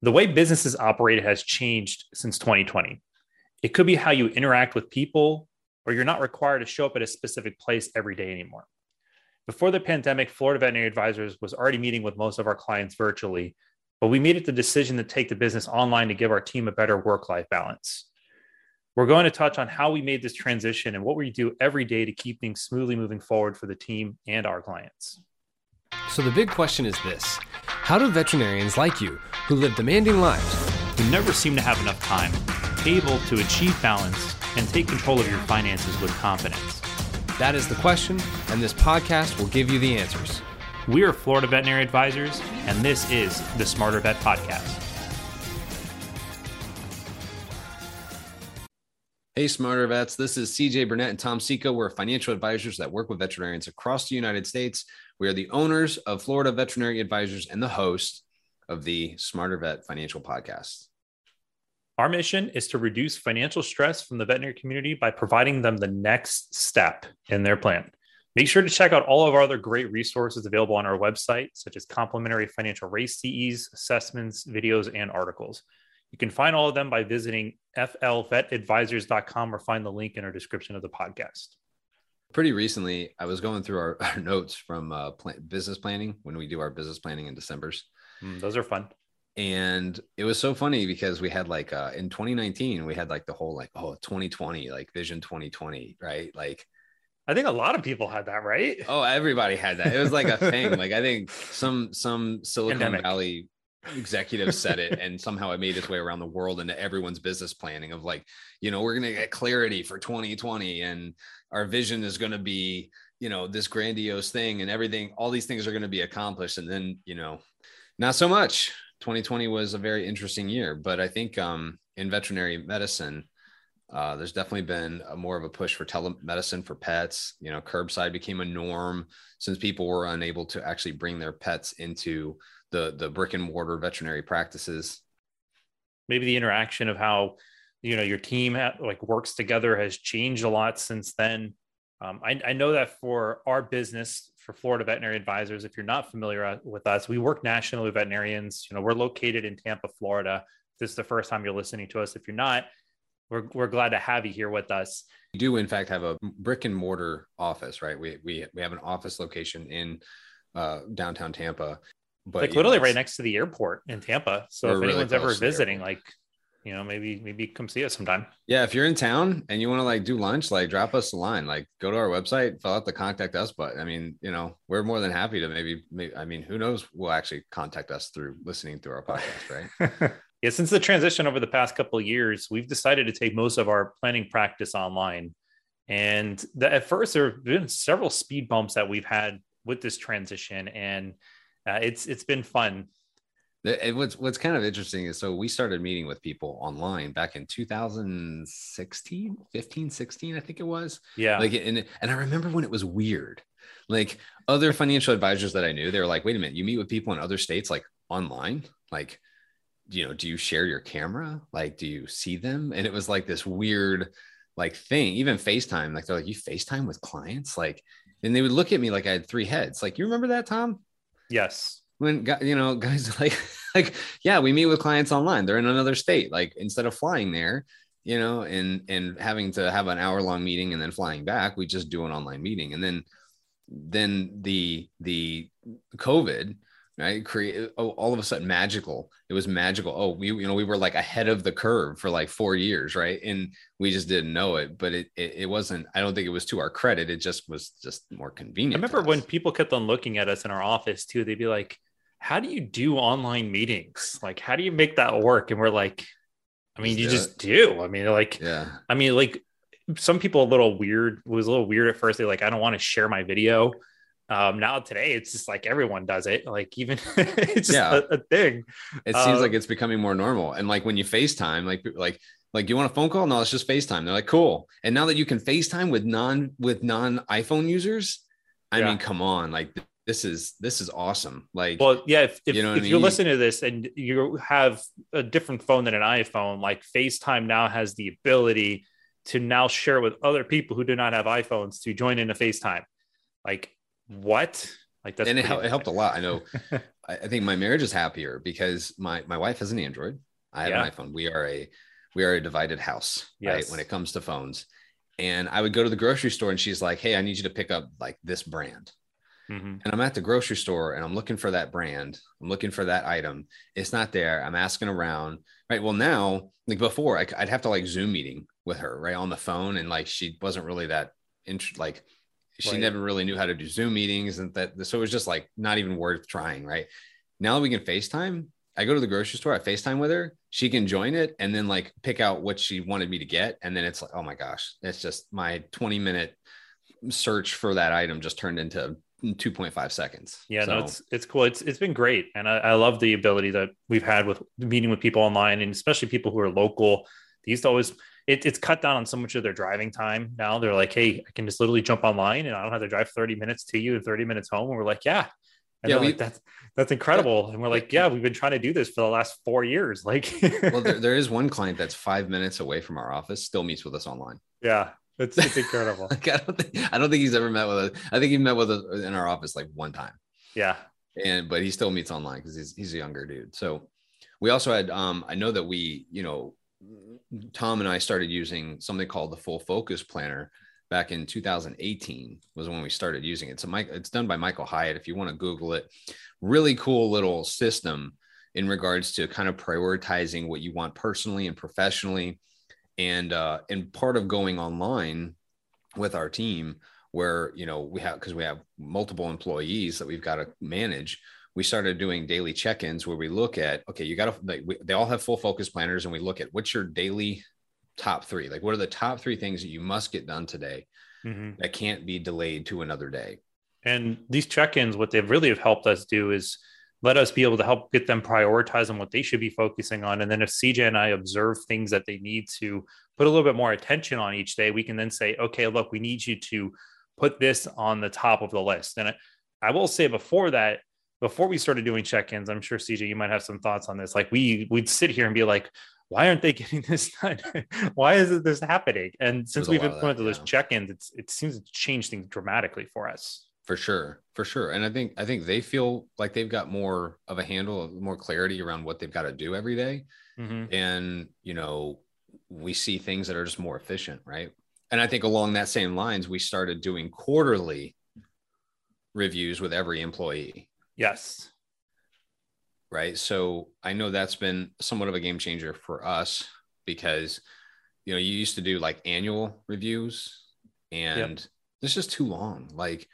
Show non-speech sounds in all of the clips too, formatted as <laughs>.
The way businesses operate has changed since 2020. It could be how you interact with people, or you're not required to show up at a specific place every day anymore. Before the pandemic, Florida Veterinary Advisors was already meeting with most of our clients virtually, but we made it the decision to take the business online to give our team a better work life balance. We're going to touch on how we made this transition and what we do every day to keep things smoothly moving forward for the team and our clients. So, the big question is this How do veterinarians like you, who live demanding lives, who never seem to have enough time, able to achieve balance and take control of your finances with confidence? That is the question, and this podcast will give you the answers. We are Florida Veterinary Advisors, and this is the Smarter Vet Podcast. Hey, Smarter Vets. This is CJ Burnett and Tom Seco. We're financial advisors that work with veterinarians across the United States. We are the owners of Florida Veterinary Advisors and the host of the Smarter Vet Financial Podcast. Our mission is to reduce financial stress from the veterinary community by providing them the next step in their plan. Make sure to check out all of our other great resources available on our website, such as complimentary financial RACE CEs, assessments, videos, and articles. You can find all of them by visiting flvetadvisors.com or find the link in our description of the podcast. Pretty recently, I was going through our, <laughs> our notes from uh, business planning when we do our business planning in December's. Mm, those are fun. And it was so funny because we had like uh, in 2019, we had like the whole like, oh, 2020, like Vision 2020, right? Like, I think a lot of people had that, right? Oh, everybody had that. It was like a thing. <laughs> like I think some some Silicon Pandemic. Valley executives said it and somehow it made its way around the world into everyone's business planning of like you know we're going to get clarity for 2020 and our vision is going to be you know this grandiose thing and everything all these things are going to be accomplished. And then you know not so much. 2020 was a very interesting year but i think um in veterinary medicine uh, there's definitely been a more of a push for telemedicine for pets. You know, curbside became a norm since people were unable to actually bring their pets into the the brick and mortar veterinary practices. Maybe the interaction of how you know your team ha- like works together has changed a lot since then. Um, I, I, know that for our business for florida veterinary advisors if you're not familiar uh, with us we work nationally with veterinarians. You know we're located in tampa florida. This is the first time you're listening to us. If you're not we're, we're glad to have you here with us we do in fact have a brick and mortar office right we, we, we have an office location in uh, downtown tampa but like literally know, right next to the airport in Tampa. So if anyone's ever visiting, like you know, maybe maybe come see us sometime. Yeah, if you're in town and you want to like do lunch, like drop us a line. Like go to our website, fill out the contact us button. I mean, you know, we're more than happy to maybe, maybe I mean, who knows? We'll actually contact us through listening through our podcast, right? <laughs> yeah, since the transition over the past couple of years, we've decided to take most of our planning practice online. And the, at first, there have been several speed bumps that we've had with this transition, and uh, it's it's been fun. It, what's what's kind of interesting is so we started meeting with people online back in 2016, 15, 16, I think it was. Yeah. Like and and I remember when it was weird. Like other financial advisors that I knew, they were like, wait a minute, you meet with people in other states like online? Like, you know, do you share your camera? Like, do you see them? And it was like this weird like thing, even FaceTime. Like they're like, you FaceTime with clients? Like, and they would look at me like I had three heads. Like, you remember that, Tom? Yes. When you know, <laughs> guys like like yeah, we meet with clients online. They're in another state. Like instead of flying there, you know, and and having to have an hour long meeting and then flying back, we just do an online meeting. And then then the the COVID right? Create oh, all of a sudden magical. It was magical. Oh we you know we were like ahead of the curve for like four years right? And we just didn't know it but it, it, it wasn't i don't think it was to our credit. It just was just more convenient i remember when people kept on looking at us in our office too they'd be like how do you do online meetings? Like how do you make that work? And we're like i mean just you just it. do. I mean like yeah. I mean like some people a little weird was a little weird at first. They like i don't want to share my video um now today it's just like everyone does it like even <laughs> it's just yeah. a, a, thing. It seems um, like it's becoming more normal. And like when you facetime like like like you want a phone call? No it's just facetime. They're like cool. And now that you can facetime with non with non iphone users i yeah. mean come on like this is this is awesome. Like well yeah if, if, you know if you're listening to this and you have a different phone than an iphone like facetime now has the ability to now share with other people who do not have iphones to join in a facetime. Like what? Like that's and it, it helped a lot. I know <laughs> I, I think my marriage is happier because my my wife has an Android. I have Yeah. an iPhone. We are a we are a divided house, right? When it comes to phones. And I would go to the grocery store and she's like, Hey, I need you to pick up like this brand. Mhm. And I'm at the grocery store and I'm looking for that brand. I'm looking for that item. It's not there. I'm asking around. Right. Well, now, like before, I, would have to like Zoom meeting with her, right, on the phone. And like she wasn't really that int- like she Right. never really knew how to do Zoom meetings and that. So it was just like not even worth trying. Right. Now that we can FaceTime, I go to the grocery store, I FaceTime with her. She can join it and then like pick out what she wanted me to get. And then it's like, oh my gosh, it's just my 20 minute search for that item just turned into 2.5 seconds. Yeah, So, no, it's it's cool. It's it's been great, and I, I love the ability that we've had with meeting with people online, and especially people who are local. They used to always it, it's cut down on so much of their driving time. Now they're like, hey, I can just literally jump online, and I don't have to drive thirty minutes to you and thirty minutes home. And we're like, yeah, and Yeah, yeah, we- like, that's that's incredible. And we're like, yeah, we've been trying to do this for the last four years. <laughs> Like, well, there, there is one client that's five minutes away from our office, still meets with us online. yeah, it's it's <laughs> incredible. Like, I don't think I don't think he's ever met with us. I think he met with us in our office like one time. yeah, and but he still meets online because he's he's a younger dude. So we also had um I know that we you know Tom and I started using something called the Full Focus Planner back in 2018 was when we started using it. So Mike, it's done by Michael Hyatt. If you want to Google it, really cool little system in regards to kind of prioritizing what you want personally and professionally, and uh, and part of going online with our team where you know we have because we have multiple employees that we've got to manage we started doing daily check-ins where we look at okay you got to like, we, they all have full focus planners and we look at what's your daily top three like what are the top three things that you must get done today Mhm. that can't be delayed to another day And these check-ins, what they've really have helped us do is let us be able to help get them prioritize on what they should be focusing on. And then if CJ and I observe things that they need to put a little bit more attention on each day, we can then say, okay, look, we need you to put this on the top of the list. And I, I will say before that, before we started doing check-ins, I'm sure CJ, you might have some thoughts on this. Like we we'd sit here and be like, why aren't they <laughs> getting this done? why isn't this happening? And since There's we've of that, implemented those check-ins, it's it seems to change things dramatically for us. for sure for sure and i think i think they feel like they've got more of a handle more clarity around what they've got to do every day Mhm. and you know we see things that are just more efficient right and i think along that same lines we started doing quarterly reviews with every employee Yes. right? So i know that's been somewhat of a game changer for us because you know you used to do like annual reviews and it's just too long. Like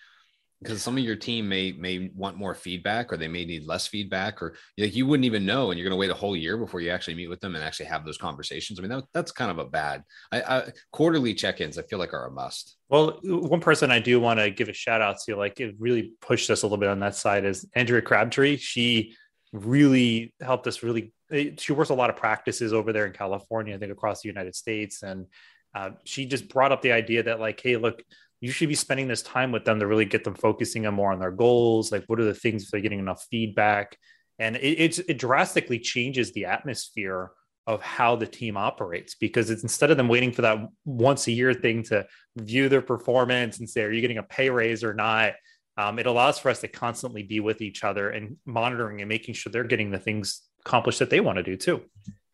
because some of your team may may want more feedback or they may need less feedback or like you wouldn't even know and you're going to wait a whole year before you actually meet with them and actually have those conversations i mean that, that's kind of a bad I, I quarterly check-ins i feel like are a must Well, one person I do want to give a shout out to, like it really pushed us a little bit on that side, is Andrea Crabtree. She really helped us. Really, she works a lot of practices over there in California, I think across the United States, and uh, she just brought up the idea that like, hey, look, you should be spending this time with them to really get them focusing on more on their goals. Like, what are the things if they're getting enough feedback? And it, it's, it drastically changes the atmosphere of how the team operates because it's instead of them waiting for that once a year thing to review their performance and say, are you getting a pay raise or not? Um, it allows for us to constantly be with each other and monitoring and making sure they're getting the things accomplished that they want to do too.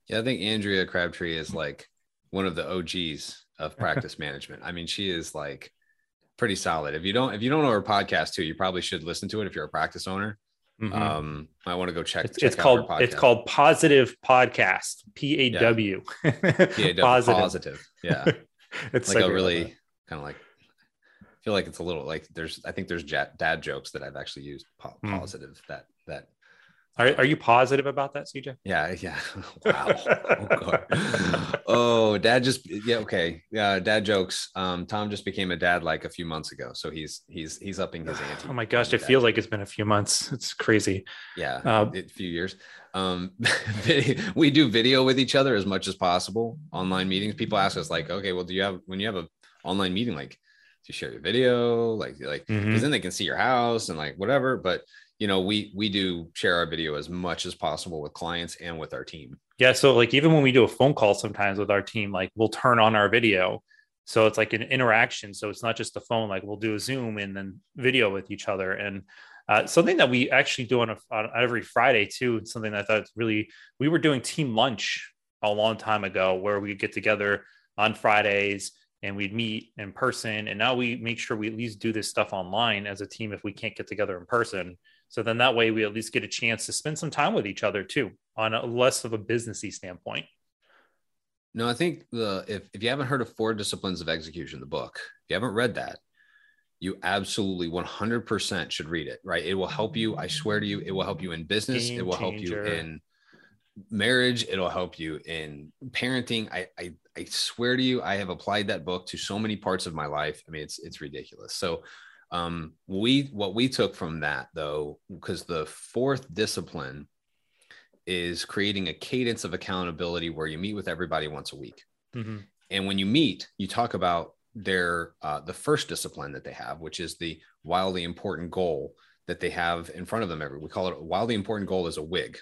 yeah i think andrea crabtree is like one of the og's of <laughs> practice management i mean she is like pretty solid if you don't if you don't know her podcast too you probably should listen to it if you're a practice owner Mhm. um i want to go check it's, check it's called it's called Pawsitive Podcast, P A W. yeah, <laughs> Positive. positive yeah <laughs> It's like so a really kind of like I feel like it's a little like there's I think there's dad jokes that I've actually used po- Hmm. positive that that Are, are you positive about that, CJ? yeah yeah. <laughs> Wow. Oh, God. oh dad just yeah okay. Yeah dad jokes. Um Tom just became a dad like a few months ago. So he's he's he's upping his ante. Oh my gosh, it feels like it's been a few months. It's crazy. yeah Uh, a few years. Um <laughs> we do video with each other as much as possible online meetings. People ask us like okay well do you have when you have a online meeting like do you share your video? Like like because then they can see your house and like whatever. But you know we we do share our video as much as possible with clients and with our team Yeah. So like even when we do a phone call sometimes with our team, like we'll turn on our video. So it's like an interaction. So it's not just the phone, like we'll do a Zoom and then video with each other. And Uh, something that we actually do on, a, on every Friday too. Something that I thought really we were doing team lunch a long time ago where we get together on Fridays and we'd meet in person. And now we make sure we at least do this stuff online as a team if we can't get together in person. So then that way we at least get a chance to spend some time with each other too on a less of a businessy standpoint. No, I think the if, if you haven't heard of Four Disciplines of Execution, the book, if you haven't read that, you absolutely 100% should read it, right? It will help you. I swear to you, it will help you in business. Game it will changer. help you in marriage. It'll help you in parenting. I, I, I swear to you, I have applied that book to so many parts of my life. I mean, it's, it's ridiculous. So, um, we, what we took from that though, because the fourth discipline is creating a cadence of accountability where you meet with everybody once a week. Mm-hmm. And when you meet, you talk about their uh, the first discipline that they have, which is the wildly important goal that they have in front of them every. We call it a wildly important goal is a wig.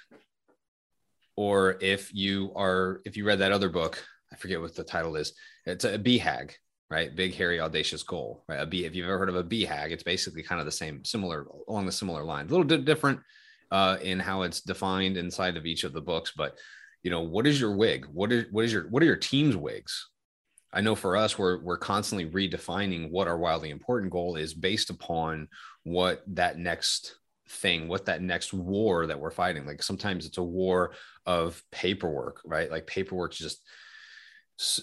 Or if you are if you read that other book, I forget what the title is. It's a BHAG, right? Big, hairy, audacious goal, right? A B. If you've ever heard of a BHAG, it's basically kind of the same, similar along the similar lines. A little bit different uh, in how it's defined inside of each of the books. But you know, what is your wig? What is what is your what are your team's wigs? I know for us, we're we're constantly redefining what our wildly important goal is based upon what that next thing, what that next war that we're fighting. Like sometimes it's a war of paperwork, right? Like paperwork's just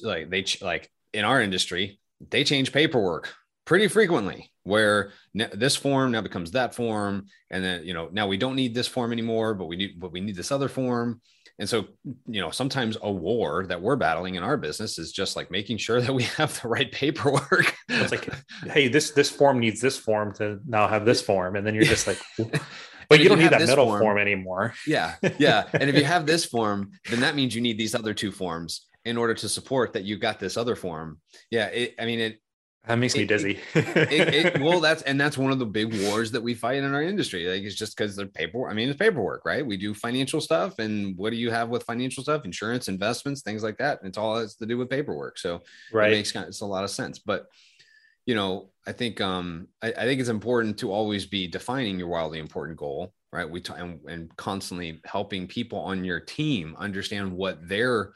like they like in our industry, they change paperwork pretty frequently where this form now becomes that form. And then you know now we don't need this form anymore but we need but we need this other form. And so you know sometimes a war that we're battling in our business is just like making sure <laughs> that we have the right paperwork. It's like hey this this form needs this form to now have this form. And then you're just like <laughs> but you don't you need that middle form, form anymore. yeah yeah. And if you have this form then that means you need these other two forms in order to support that you've got this other form yeah it, i mean it that makes me dizzy. it, it, <laughs> well, that's and that's one of the big wars that we fight in our industry. Like it's just because the paperwork. I mean, it's paperwork, right? We do financial stuff, and what do you have with financial stuff? Insurance, investments, things like that. And it's all has to do with paperwork. So right, it makes it's a lot of sense. But you know, I think um, I, I think it's important to always be defining your wildly important goal, right? We t- and, and constantly helping people on your team understand what their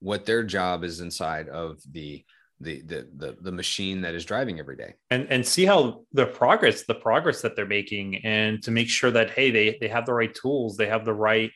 what their job is inside of the the, the the the machine that is driving every day. And and see how the progress the progress that they're making and to make sure that hey they they have the right tools they have the right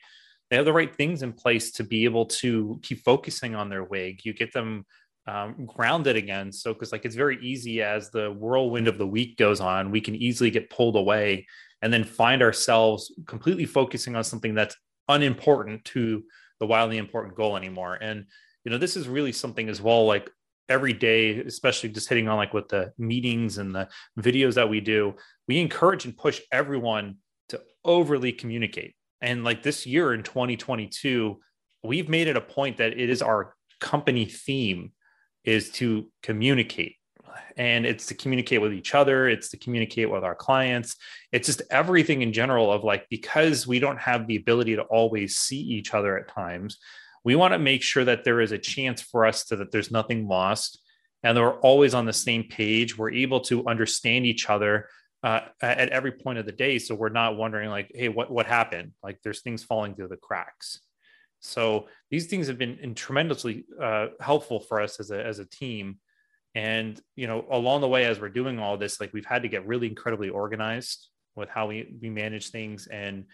they have the right things in place to be able to keep focusing on their wig. You get them um, grounded again. So because like it's very easy as the whirlwind of the week goes on we can easily get pulled away and then find ourselves completely focusing on something that's unimportant to the wildly important goal anymore and you know this is really something as well like every day, especially just hitting on like with the meetings and the videos that we do, we encourage and push everyone to overly communicate. And like this year in 2022, we've made it a point that it is our company theme is to communicate. And it's to communicate with each other, it's to communicate with our clients. It's just everything in general of like, because we don't have the ability to always see each other at times, we want to make sure that there is a chance for us to that there's nothing lost and that we're always on the same page. We're able to understand each other uh, at every point of the day so we're not wondering like hey what what happened? Like there's things falling through the cracks. So these things have been tremendously uh, helpful for us as a as a team and you know along the way as we're doing all this like we've had to get really incredibly organized with how we we manage things and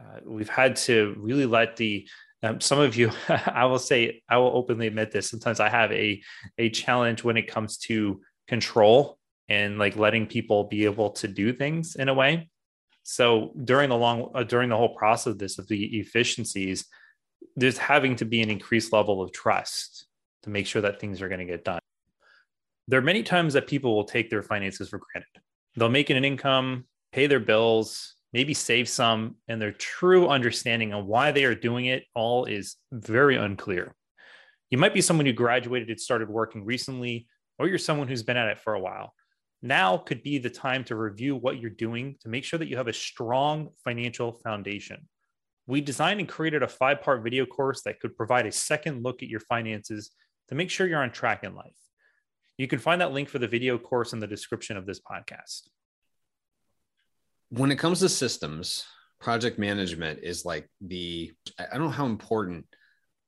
uh, we've had to really let the um, some of you, <laughs> I will say, I will openly admit this. Sometimes I have a a challenge when it comes to control and like letting people be able to do things in a way. So during the long uh, during the whole process of this of the efficiencies, there's having to be an increased level of trust to make sure that things are going to get done. There are many times that people will take their finances for granted. They'll make an income, pay their bills, maybe save some, and their true understanding of why they are doing it all is very unclear. You might be someone who graduated and started working recently, or you're someone who's been at it for a while. Now could be the time to review what you're doing to make sure that you have a strong financial foundation. We designed and created a five part video course that could provide a second look at your finances to make sure you're on track in life. You can find that link for the video course in the description of this podcast. when it comes to systems, project management is like the I don't know how important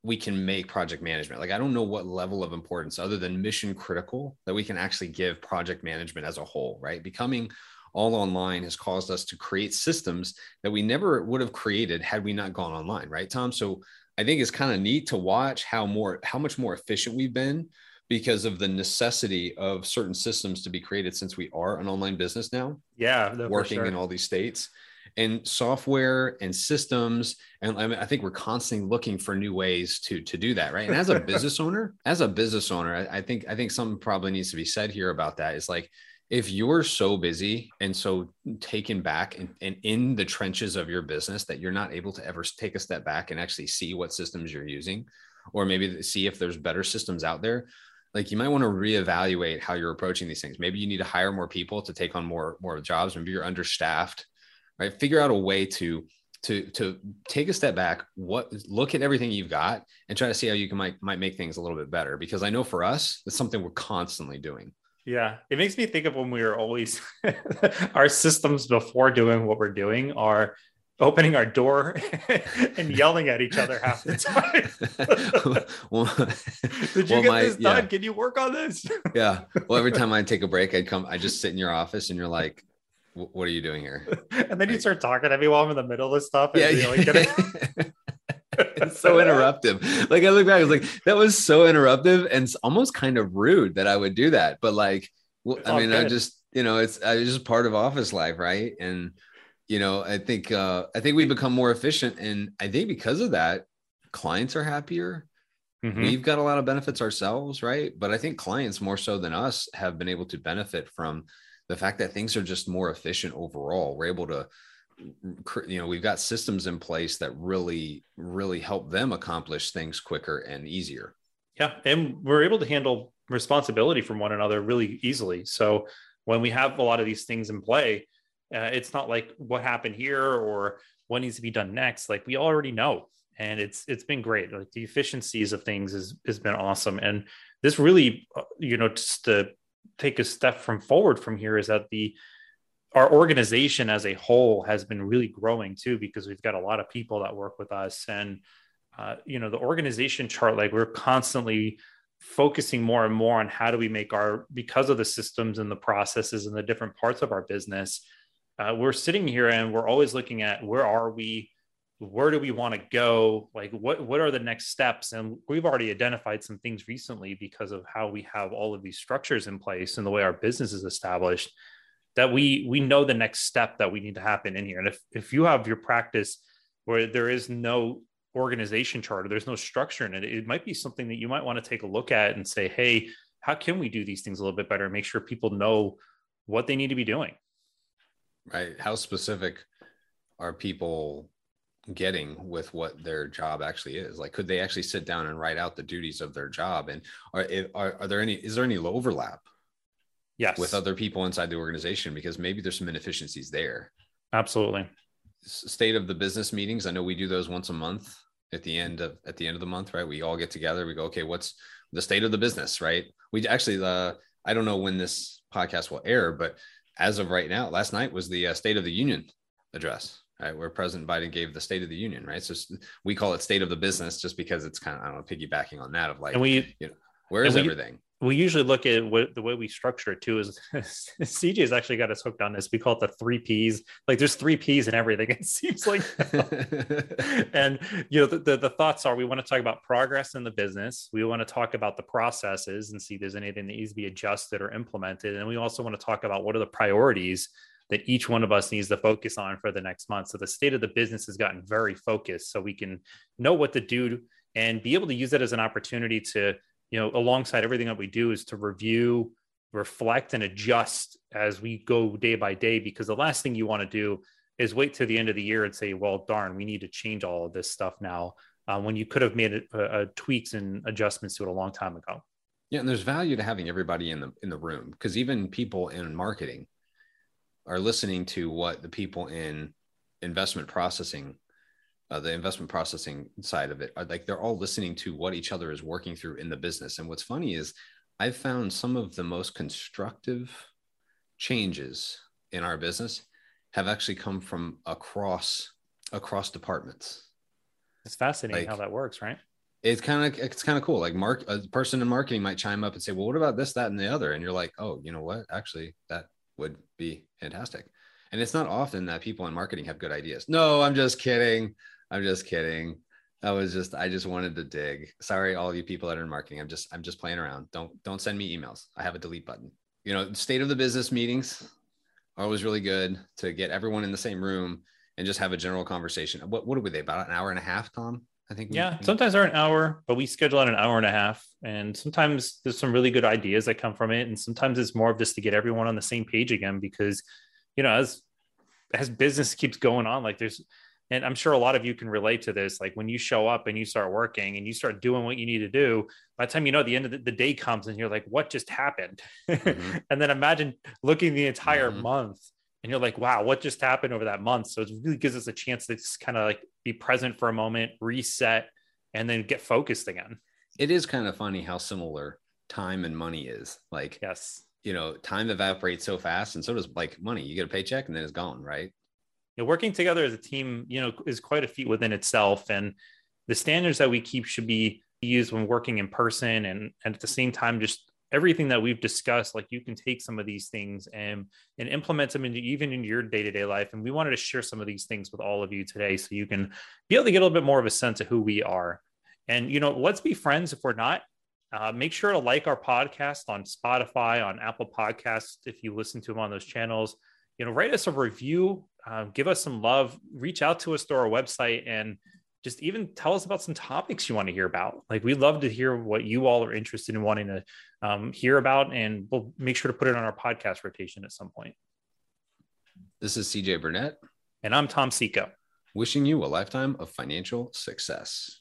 we can make project management. Like I don't know what level of importance other than mission critical that we can actually give project management as a whole, right? Becoming all online has caused us to create systems that we never would have created had we not gone online, right, Tom? So I think it's kind of neat to watch how more how much more efficient we've been because of the necessity of certain systems to be created since we are an online business now. Yeah, working sure. in all these states and software and systems and I, mean, I think we're constantly looking for new ways to to do that right and as a <laughs> business owner as a business owner I, I think i think something probably needs to be said here about that is like if you're so busy and so taken back and, and, in the trenches of your business that you're not able to ever take a step back and actually see what systems you're using or maybe see if there's better systems out there like you might want to reevaluate how you're approaching these things. Maybe you need to hire more people to take on more more jobs maybe you're understaffed right? Figure out a way to to to take a step back what look at everything you've got and try to see how you can might might make things a little bit better. Because i know for us it's something we're constantly doing. Yeah, it makes me think of when we were always <laughs> our systems before doing what we're doing are opening our door <laughs> and yelling at each other half the time. <laughs> well, <laughs> Did you well, get my, this done? Yeah. Can you work on this? yeah. Well, every time I take a break, I'd come, I just sit in your office and you're like, what are you doing here? And then like, you start talking to me while I'm in the middle of stuff. yeah. Like, it's so interruptive. Like I look back, I was like, that was so interruptive and almost kind of rude that I would do that. But like, well, I mean, good. I just, you know, it's I just part of office life, right? And you know, I think uh I think we've become more efficient, and I think because of that, clients are happier. Mm-hmm. We've got a lot of benefits ourselves, right? But I think clients more so than us have been able to benefit from the fact that things are just more efficient overall. We're able to you know we've got systems in place that really really help them accomplish things quicker and easier yeah and we're able to handle responsibility from one another really easily so when we have a lot of these things in play uh, it's not like what happened here or what needs to be done next. Like we already know and it's it's been great. Like the efficiencies of things has has been awesome. And this really uh, you know just to take a step from forward from here is that the our organization as a whole has been really growing too because we've got a lot of people that work with us. And uh, you know the organization chart like we're constantly focusing more and more on how do we make our because of the systems and the processes and the different parts of our business uh, we're sitting here and we're always looking at where are we where do we want to go? Like what what are the next steps? And we've already identified some things recently because of how we have all of these structures in place and the way our business is established that we we know the next step that we need to happen in here. And if if you have your practice where there is no organization chart or there's no structure in it it might be something that you might want to take a look at and say hey how can we do these things a little bit better and make sure people know what they need to be doing right? How specific are people getting with what their job actually is? Like could they actually sit down and write out the duties of their job? And are, are, are there any is there any overlap yes. with other people inside the organization? Because maybe there's some inefficiencies there. Absolutely. State of the business meetings i know we do those once a month at the end of at the end of the month right? We all get together we go okay what's the state of the business right? We actually uh i don't know when this podcast will air but as of right now last night was the uh, state of the union address right? Where president biden gave the state of the union right? So we call it state of the business just because it's kind of i don't know piggybacking on that of like and we you know where is we, everything we usually look at what the way we structure it too is <laughs> CJ has actually got us hooked on this. We call it the three P's. Like there's three P's in everything. <laughs> It seems like, <laughs> and you know, the, the, the, thoughts are we want to talk about progress in the business. We want to talk about the processes and see if there's anything that needs to be adjusted or implemented. And we also want to talk about what are the priorities that each one of us needs to focus on for the next month. So the state of the business has gotten very focused so we can know what to do and be able to use it as an opportunity to you know, alongside everything that we do is to review, reflect, and adjust as we go day by day. Because the last thing you want to do is wait to the end of the year and say, well, darn, we need to change all of this stuff now. Uh, when you could have made it, uh, uh, tweaks and adjustments to it a long time ago. Yeah, and there's value to having everybody in the in the room because even people in marketing are listening to what the people in investment processing uh, the investment processing side of it are like they're all listening to what each other is working through in the business and what's funny is i've found some of the most constructive changes in our business have actually come from across across departments. It's fascinating like, how that works, right? It's kind of it's kind of cool. Like Mark, a person in marketing might chime up and say, "Well, what about this, that, and the other?" And you're like, "Oh, you know what? Actually, that would be fantastic." And it's not often that people in marketing have good ideas. No, I'm just kidding. I'm just kidding. I was just I just wanted to dig. Sorry, all you people that are in marketing. I'm just I'm just playing around. Don't don't send me emails. I have a delete button. You know, state of the business meetings are always really good to get everyone in the same room and just have a general conversation. What what were they about an hour and a half, Tom? I think. Yeah, we, sometimes they're an hour, but we schedule out an hour and a half, and sometimes there's some really good ideas that come from it, and sometimes it's more of just to get everyone on the same page again because, you know, as as business keeps going on, like there's and i'm sure a lot of you can relate to this like when you show up and you start working and you start doing what you need to do by the time you know the end of the, the day comes and you're like what just happened? Mm-hmm. <laughs> and then imagine looking the entire mm-hmm. month and you're like wow what just happened over that month? So it really gives us a chance to just kind of like be present for a moment reset and then get focused again. It is kind of funny how similar time and money is. Like yes. you know time evaporates so fast and so does like money. You get a paycheck and then it's gone right know, working together as a team, you know, is quite a feat within itself. And the standards that we keep should be used when working in person and, and at the same time, just everything that we've discussed, like you can take some of these things and, and implement them into even in your day-to-day life. And we wanted to share some of these things with all of you today so you can be able to get a little bit more of a sense of who we are. And, you know, let's be friends if we're not. Uh, make sure to like our podcast on Spotify, on Apple Podcasts, if you listen to them on those channels. You know, write us a review uh, give us some love, reach out to us through our website, and just even tell us about some topics you want to hear about. Like we'd love to hear what you all are interested in wanting to um, hear about, and we'll make sure to put it on our podcast rotation at some point. This is CJ Burnett. And I'm Tom Seco. Wishing you a lifetime of financial success.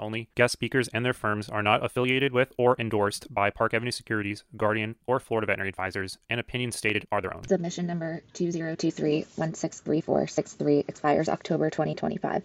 only. Guest speakers and their firms are not affiliated with or endorsed by Park Avenue Securities, Guardian, or Florida Veterinary Advisors, and opinions stated are their own. Submission number 2023 163463 expires October 2025.